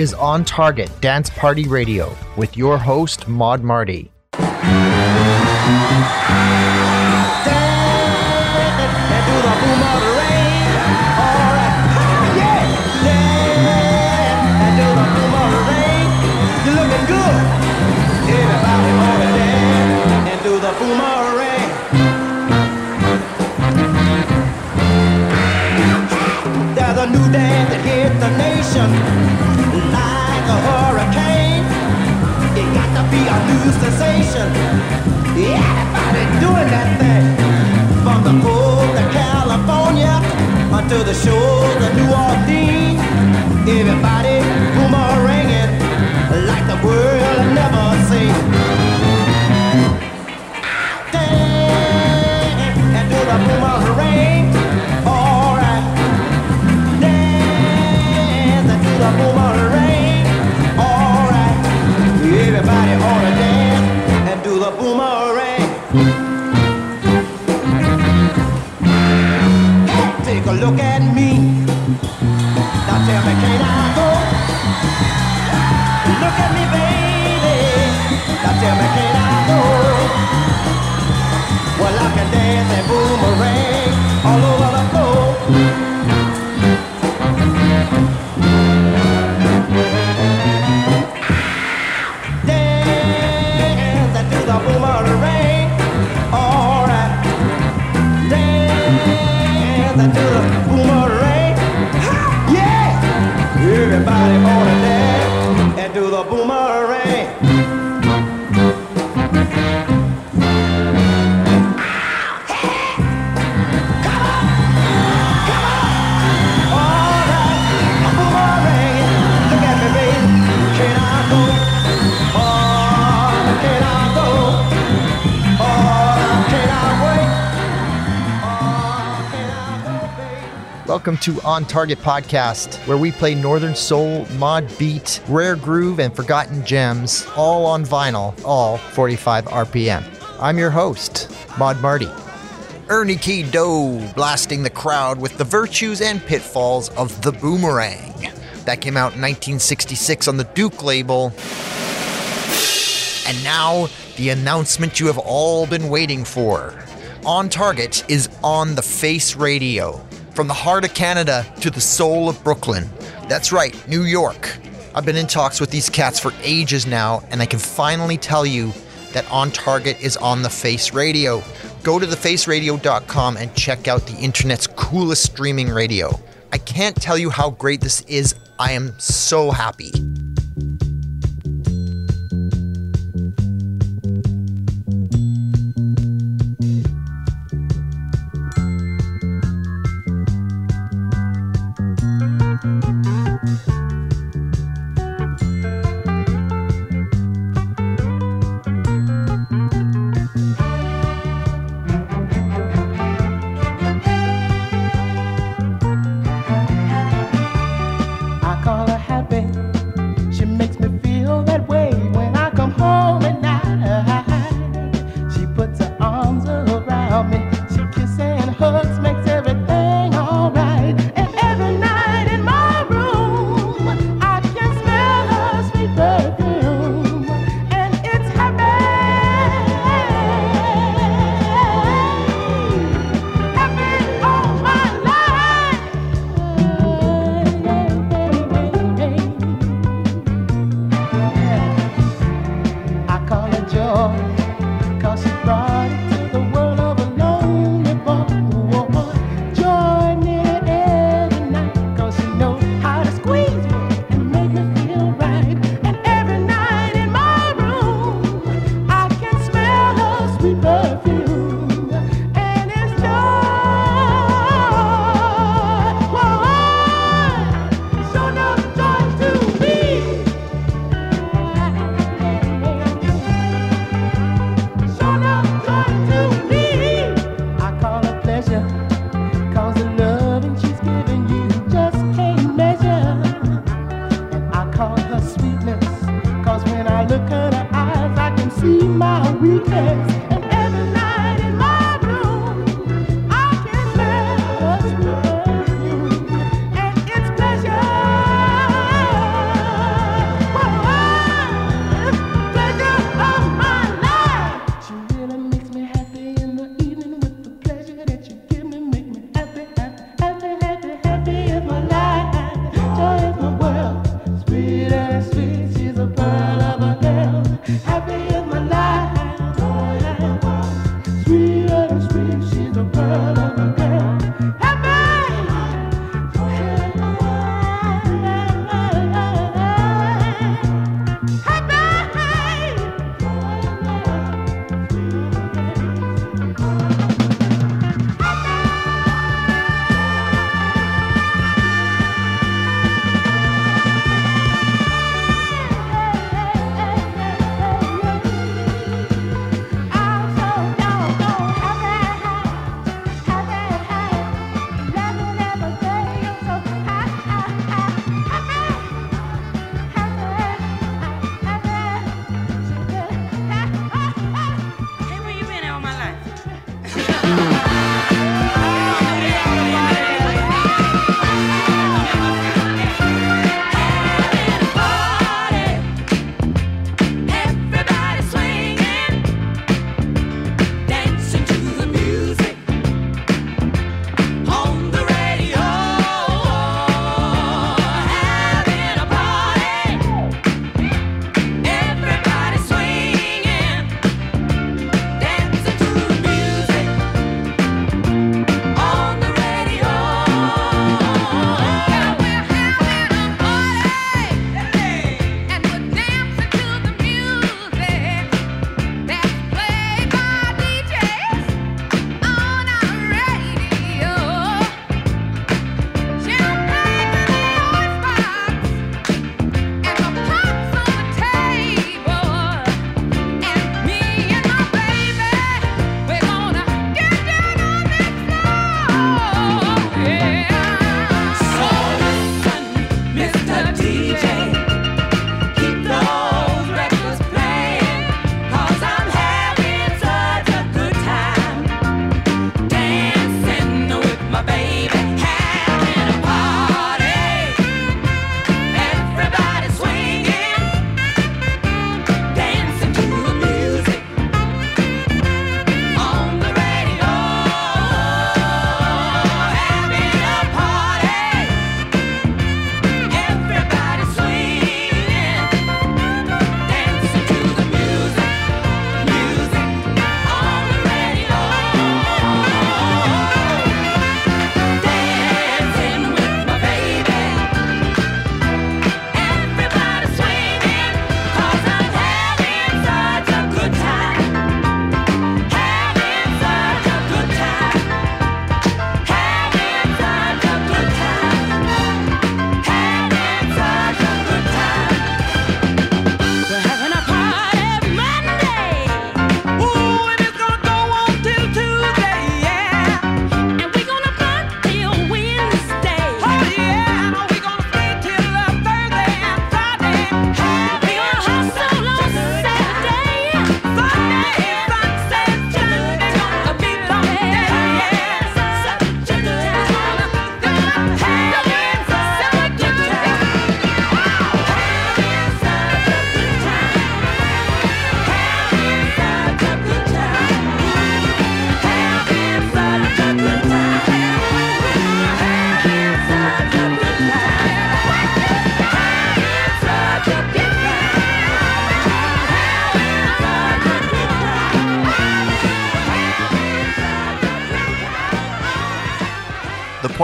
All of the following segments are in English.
Is On Target Dance Party Radio with your host, Mod Marty. New dance that hits the nation like a hurricane. It got to be a new sensation. Everybody doing that thing. From the coast of California until the shores of New Orleans. Everybody boomeranging like the world never seen. Dance and do the boomerang. Everybody ought to dance and do the boomerang. Hey, take a look at me. Now tell me, can I go? Look at me, baby. Now tell me, can I go? Well, I can dance and boomerang Welcome to On Target Podcast, where we play Northern Soul, Mod Beat, Rare Groove, and Forgotten Gems, all on vinyl, all 45 RPM. I'm your host, Mod Marty. Ernie K-Doe blasting the crowd with the virtues and pitfalls of the boomerang. That came out in 1966 on the Duke label. And now, the announcement you have all been waiting for. On Target is on the Face Radio. From the heart of Canada to the soul of Brooklyn. That's right, New York. I've been in talks with these cats for ages now, and I can finally tell you that On Target is on the Face Radio. Go to thefaceradio.com and check out the internet's coolest streaming radio. I can't tell you how great this is. I am so happy.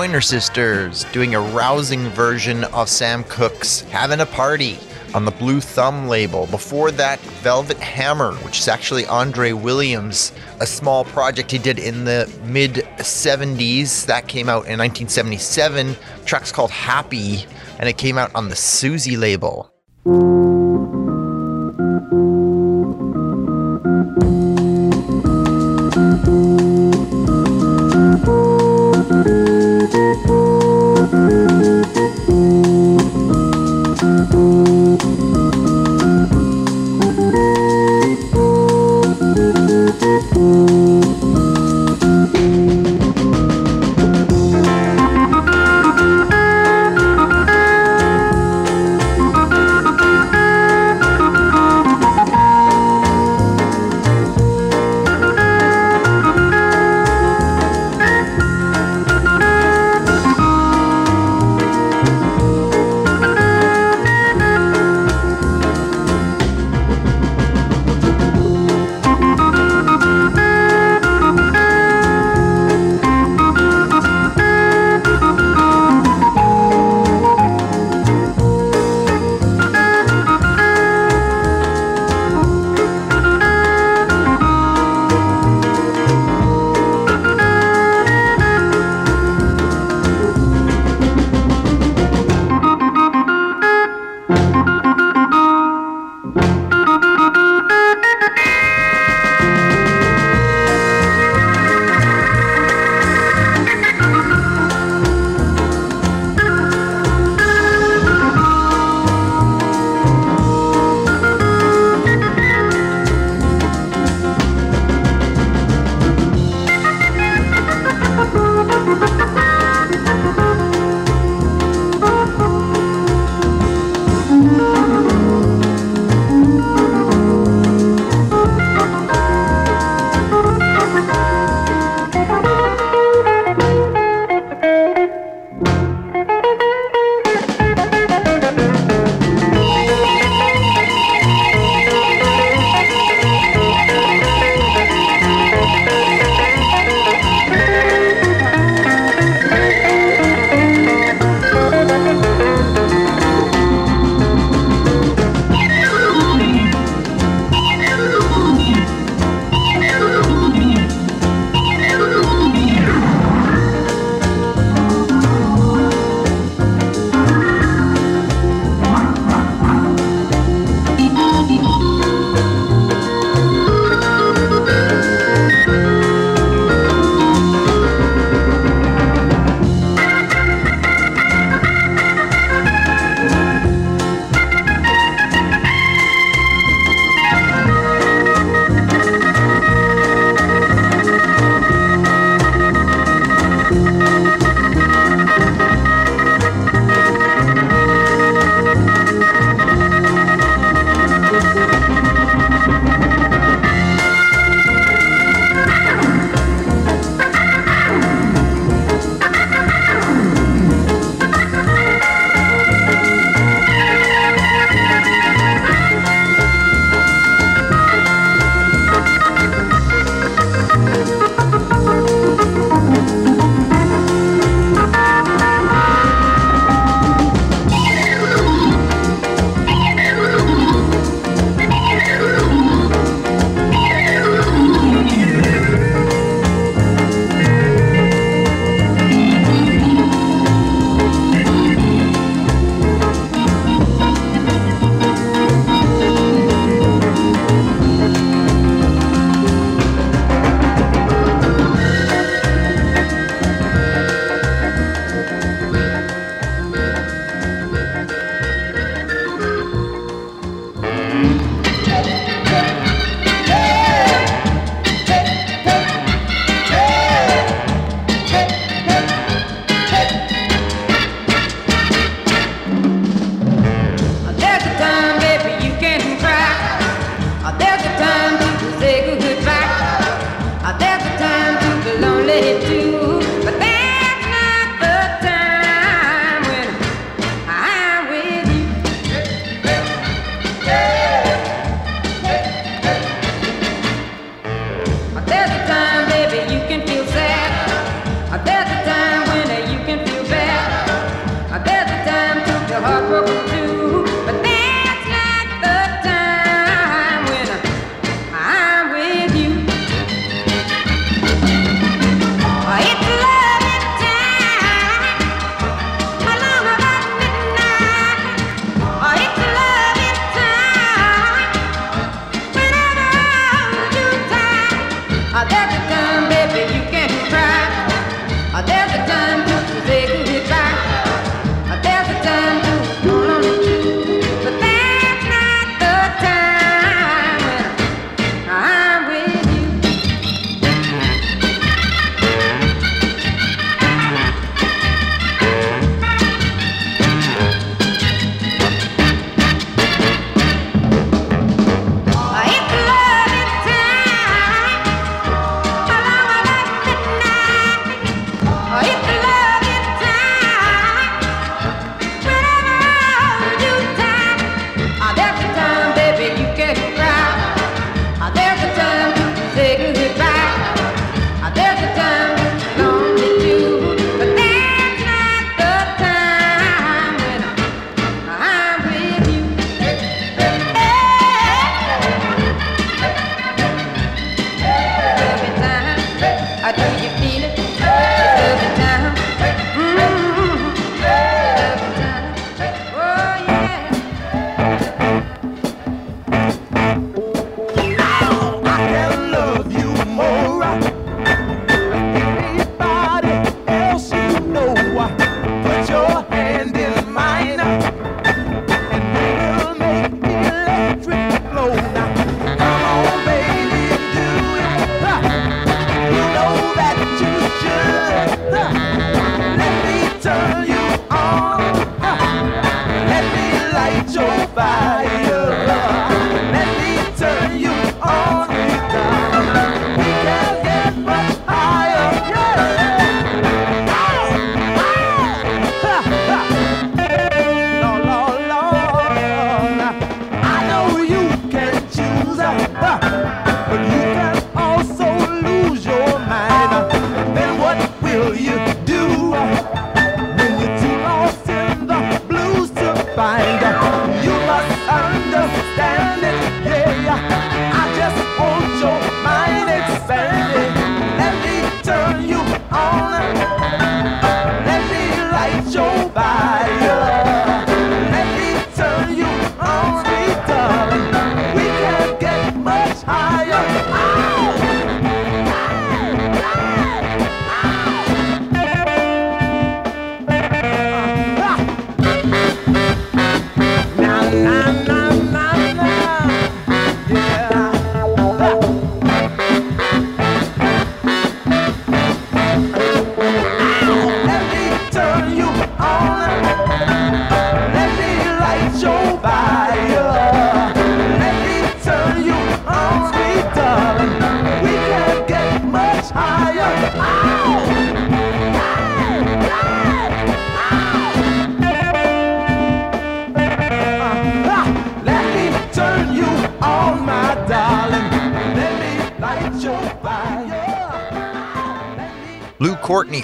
Pointer Sisters doing a rousing version of Sam Cooke's Having a Party on the Blue Thumb label. Before that, Velvet Hammer, which is actually Andre Williams, a small project he did in the mid 70s. That came out in 1977. The track's called Happy, and it came out on the Soozi label.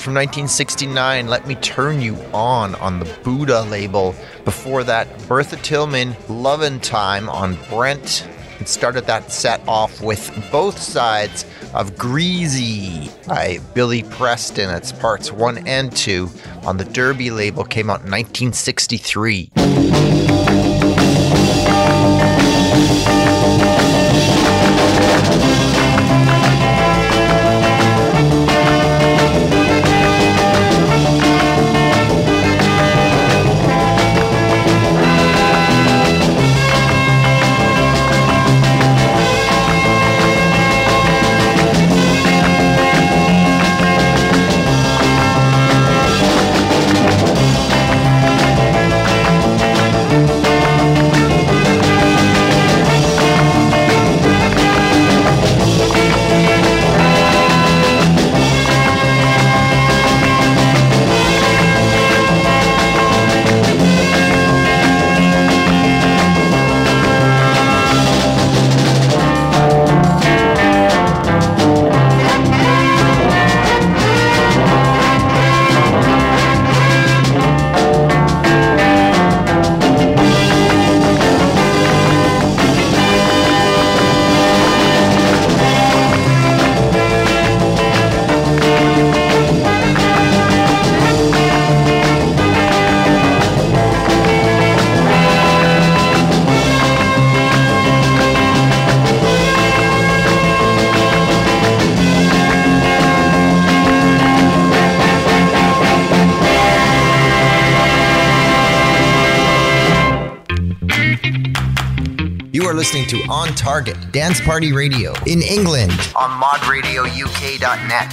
From 1969, Let Me Turn You On on the Buddah label. Before that, Bertha Tillman, Lovin' Time on Brent. And started that set off with both sides of Greazee by Billy Preston. It's parts one and two on the Derby label, came out in 1963. Dance Party Radio in England on modradiouk.net.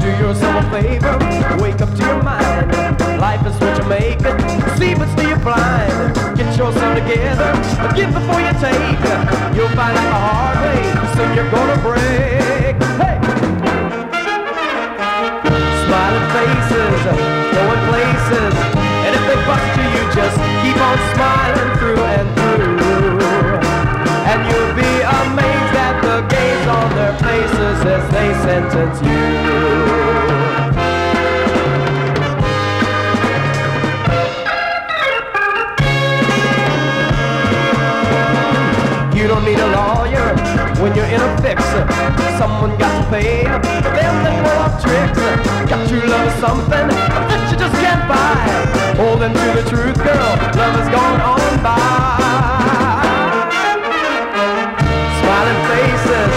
Do yourself a favor. Wake up to your mind. Life is what you make it. See but still you're blind. Get yourself together. Give before you take. You'll find out the hard just keep on smiling through and through. And you'll be amazed at the gaze on their faces as they sentence you. When you're in a fix. Someone got to pay for them that pull off tricks. Got true love is something that you just can't buy. Holding to the truth, girl, love has gone on by. Smiling faces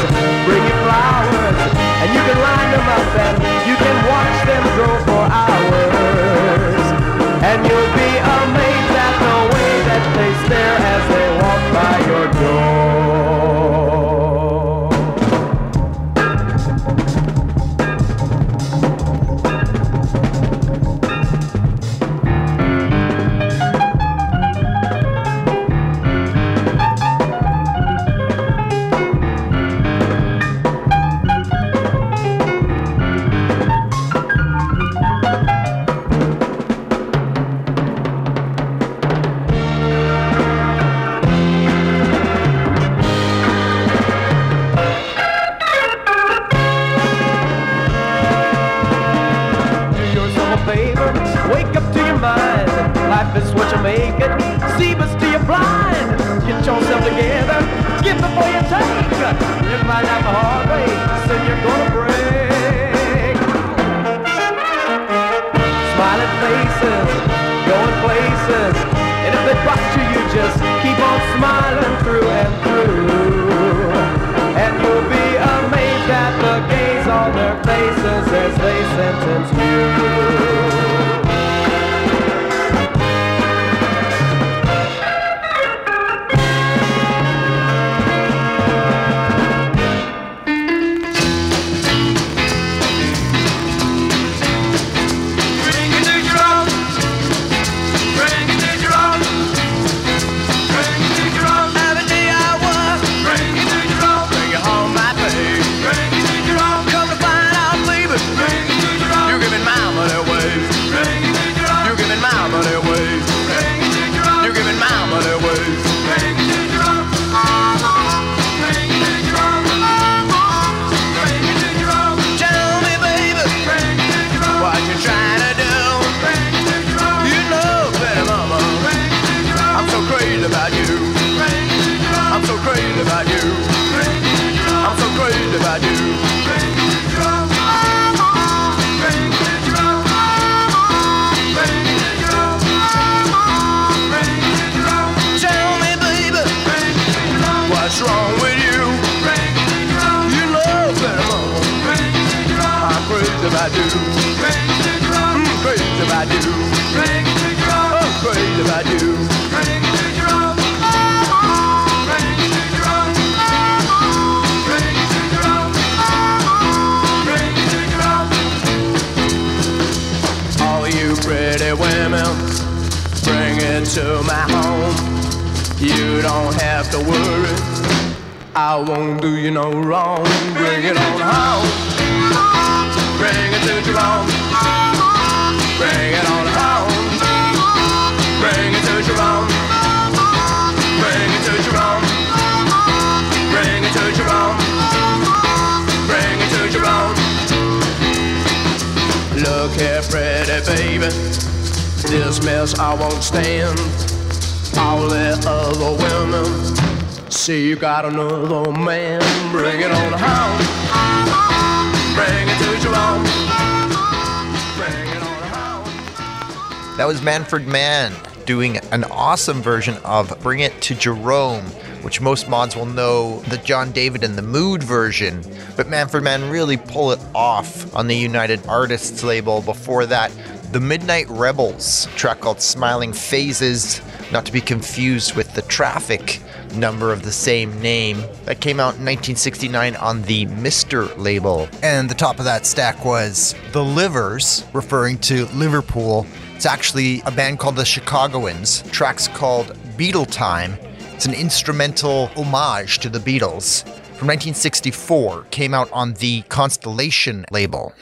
bring you flowers, and you can line them up and you can watch them grow for hours. And you'll be amazed at the way that they stare as they walk by your door. places, going places. And if they bust you, you just keep on smiling through and through. To my home. You don't have to worry. I won't do you no wrong. Bring it on home. Bring it to Jerome. Bring it on home. Bring it to Jerome. Bring it to Jerome. Bring it to Jerome. Bring it to Jerome. Look here, pretty baby. This mess I won't stand. All the other women see you got another man. Bring it on home. Bring it to Jerome. Bring it on home. That was Manfred Mann doing an awesome version of Bring It to Jerome, which most mods will know the John David and the Mood version. But Manfred Mann really pull it off on the United Artists label. Before that, the Midnight Rebels track called Smiling Phases, not to be confused with the Traffic number of the same name. That came out in 1969 on the Mr. label. And the top of that stack was The Livers, referring to Liverpool. It's actually a band called the Chicagoans. Track's called Beatle Time. It's an instrumental homage to the Beatles. From 1964, came out on the Constellation label.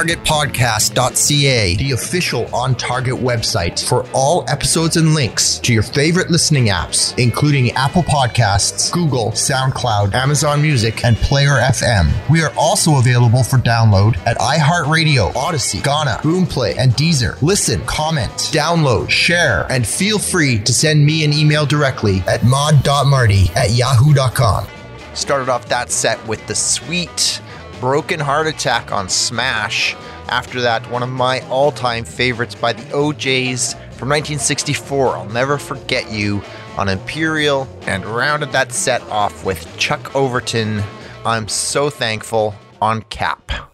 ontargetpodcast.ca, the official On Target website for all episodes and links to your favorite listening apps, including Apple Podcasts, Google, SoundCloud, Amazon Music, and Player FM. We are also available for download at iHeartRadio, Odyssey, Gaana, Boomplay, and Deezer. Listen, comment, download, share, and feel free to send me an email directly at mod.marty at yahoo.com. Started off that set with the sweet Broken Heart Attack on Smash. After that, one of my all time favorites by the O'Jays from 1964, I'll Never Forget You on Imperial, and rounded that set off with Chuck Overton, I'm So Thankful on Kapp.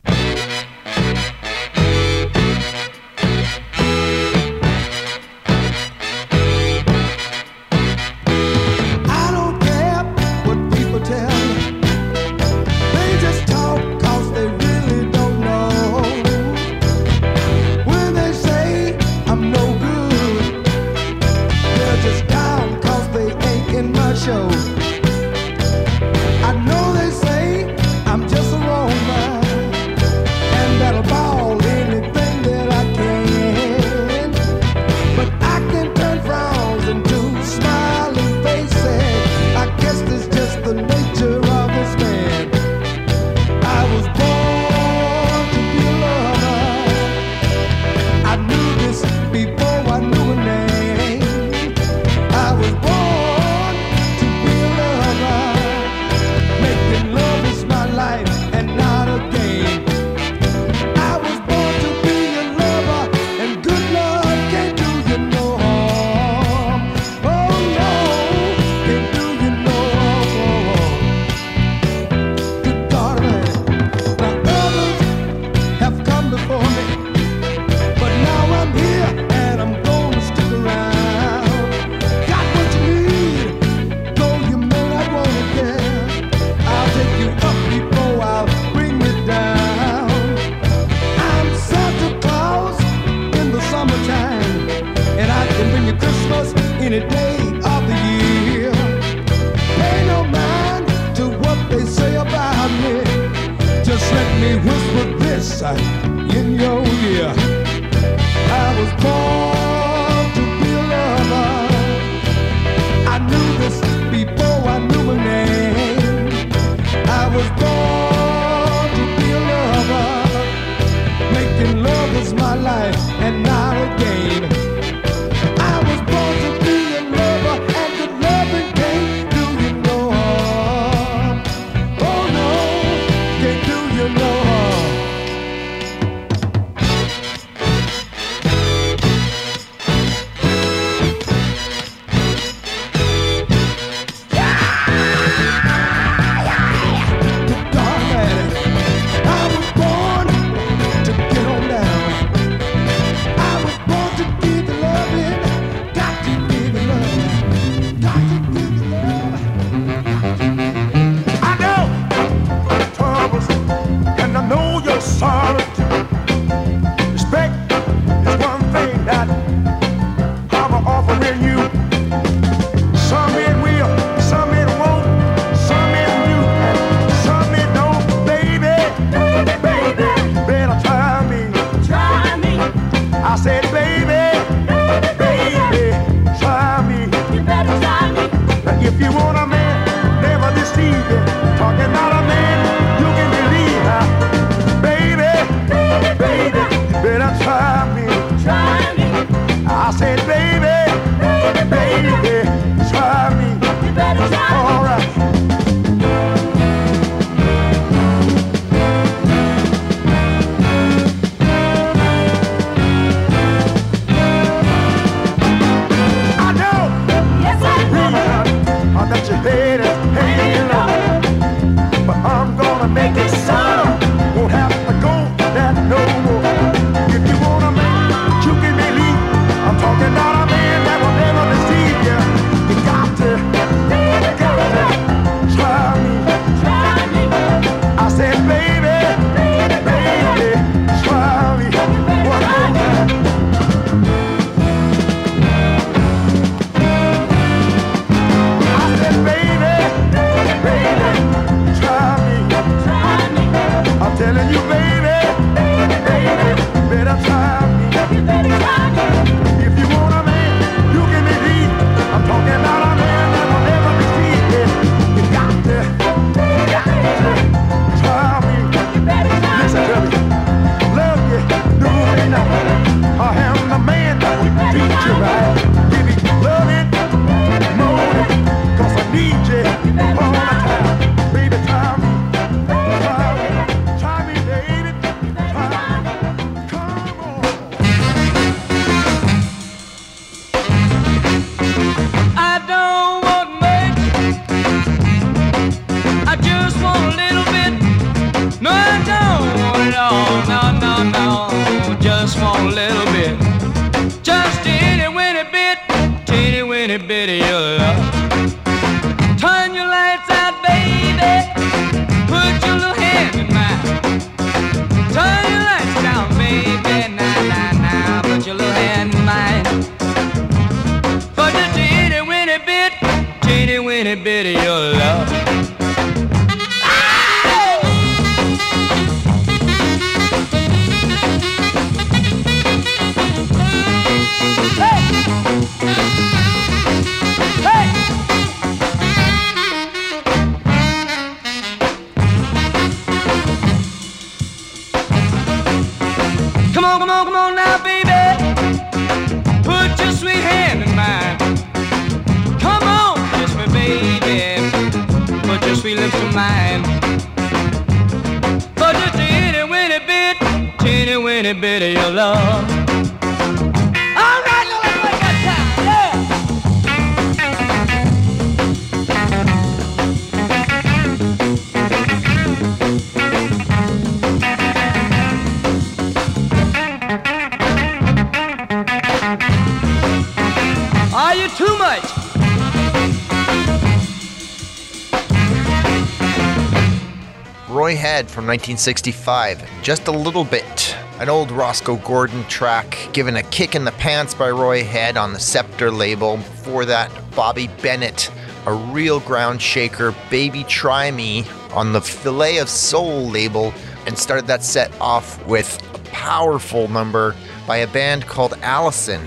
ahead from 1965, just a little bit. An old Rosco Gordon track, given a kick in the pants by Roy Head on the Scepter label. Before that, Bobby Bennett, a real ground shaker, Baby Try Me on the Phil-L.A. of Soul label, and started that set off with a powerful number by a band called Allison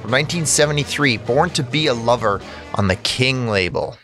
from 1973, Born to Be a Lover on the King label.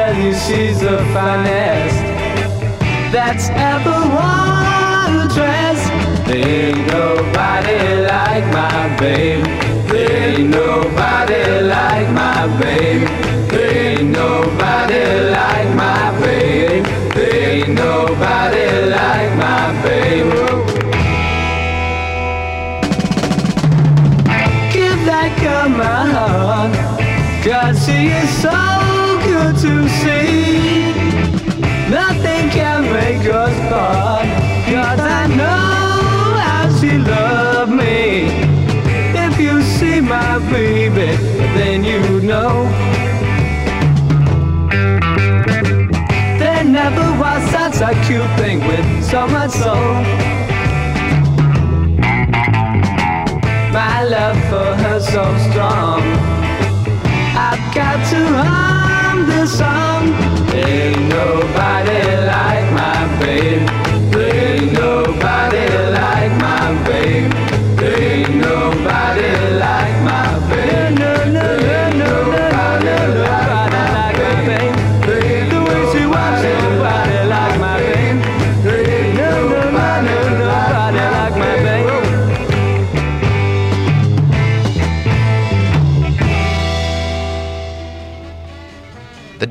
Tell you, she's the finest that's ever worn a dress. There ain't nobody like my babe. Ain't nobody like my babe. Ain't nobody like my babe. Ain't nobody like my babe. Give that girl my heart. God, she is so to see. Nothing can make us part. Cause I know how she loved me. If you see my baby, then you know. There never was such a cute thing with so much soul. My love for her so strong. I've got to hum song. Ain't nobody like my babe.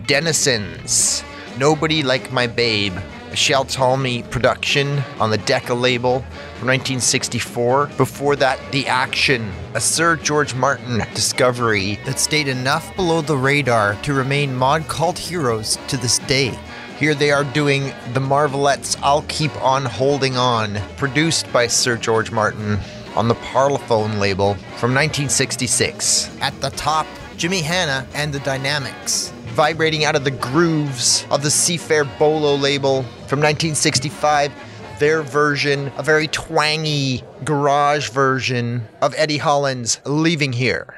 The Dennisons. Nobody Like My Babe. A Shel Talmy production on the Decca label from 1964. Before that, The Action, a Sir George Martin discovery that stayed enough below the radar to remain mod cult heroes to this day. Here they are doing The Marvelettes I'll Keep On Holding On, produced by Sir George Martin on the Parlophone label from 1966. At the top, Jimmy Hanna and the Dynamics, vibrating out of the grooves of the Seafair Bolo label from 1965. Their version, a very twangy garage version of Eddie Holland's Leaving Here.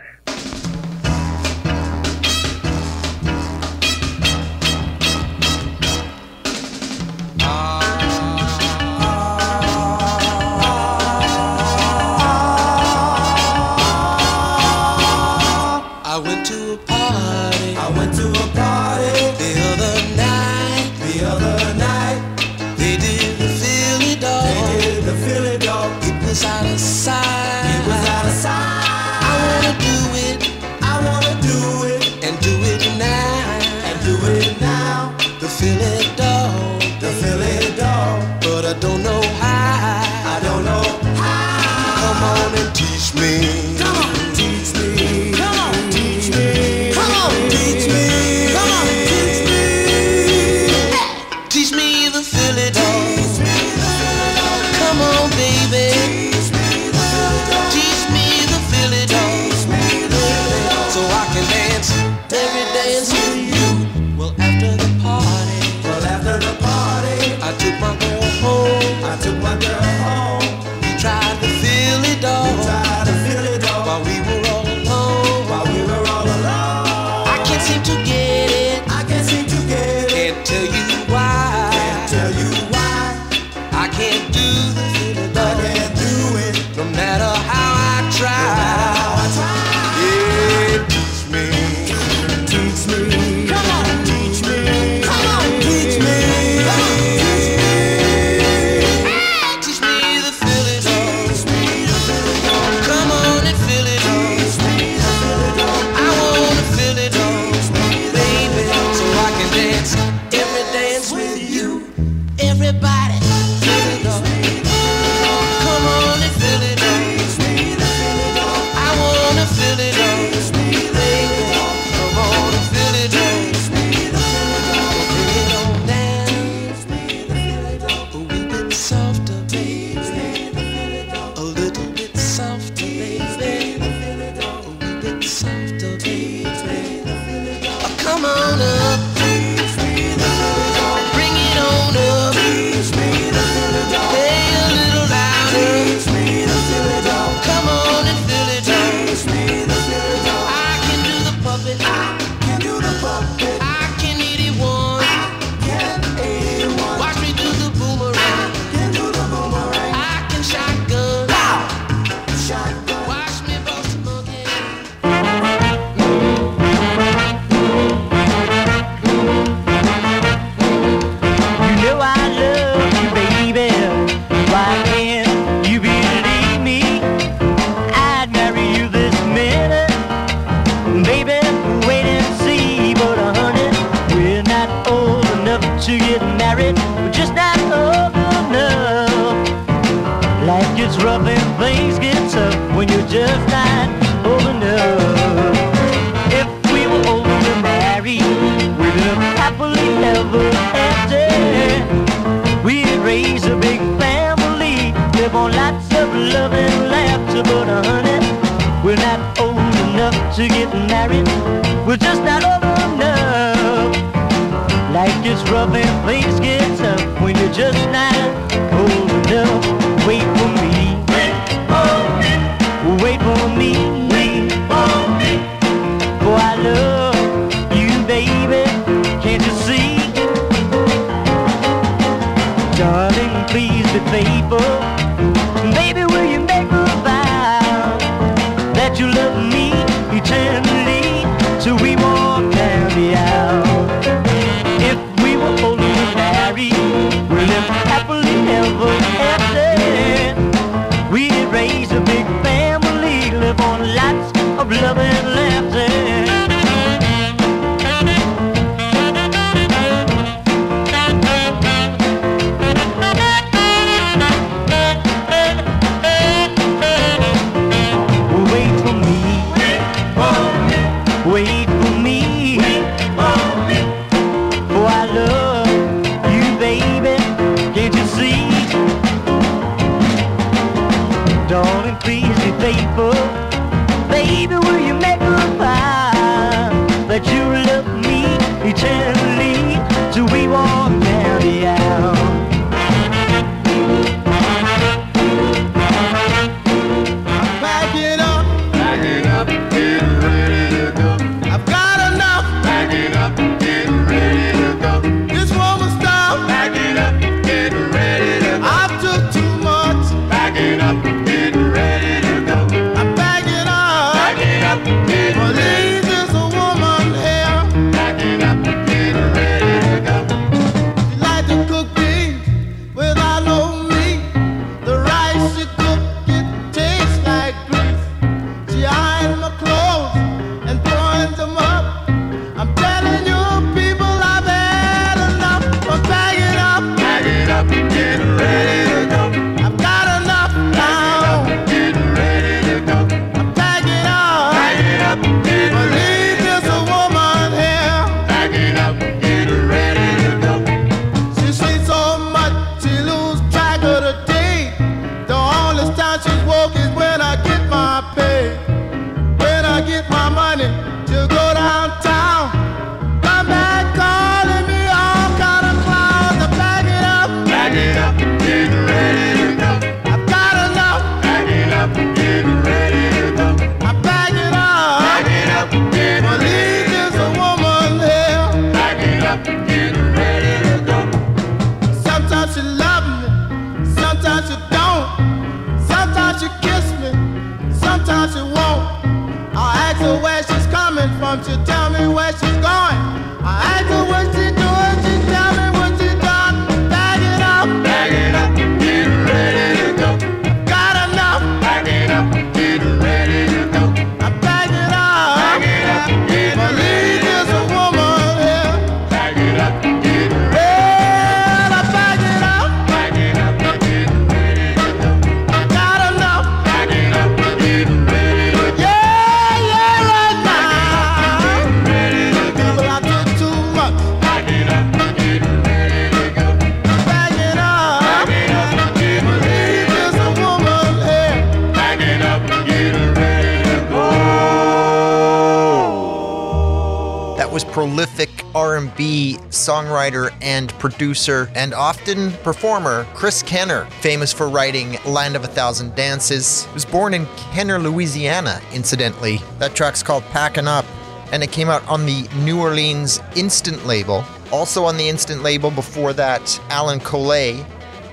and producer and often performer Chris Kenner, famous for writing Land of a Thousand Dances, was born in Kenner, Louisiana, incidentally. That track's called Packin' Up, and it came out on the New Orleans Instant label. Also on the Instant label before that, Allen Collay,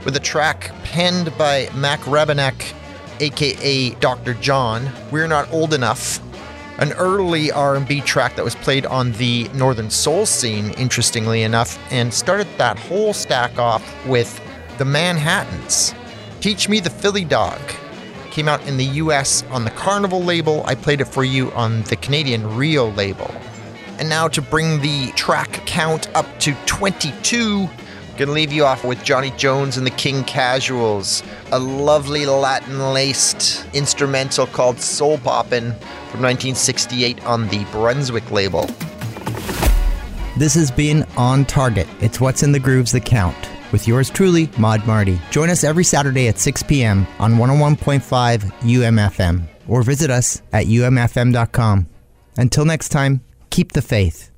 with a track penned by Mac Rebennack, aka Dr. John. We're Not Old Enough, an early R&B track that was played on the Northern Soul scene, interestingly enough, and started that whole stack off with the Manhattans. Teach Me the Philly Dog came out in the US on the Carnival label. I played it for you on the Canadian Reo label. And now to bring the track count up to 22, Gonna leave you off with Johnny Jones and the King Casuals, a lovely Latin laced instrumental called Soul Poppin' from 1968 on the Brunswick label. This has been On Target. It's what's in the grooves that count. With yours truly, Mod Marty. Join us every Saturday at 6 p.m. on 101.5 UMFM or visit us at umfm.com. Until next time, keep the faith.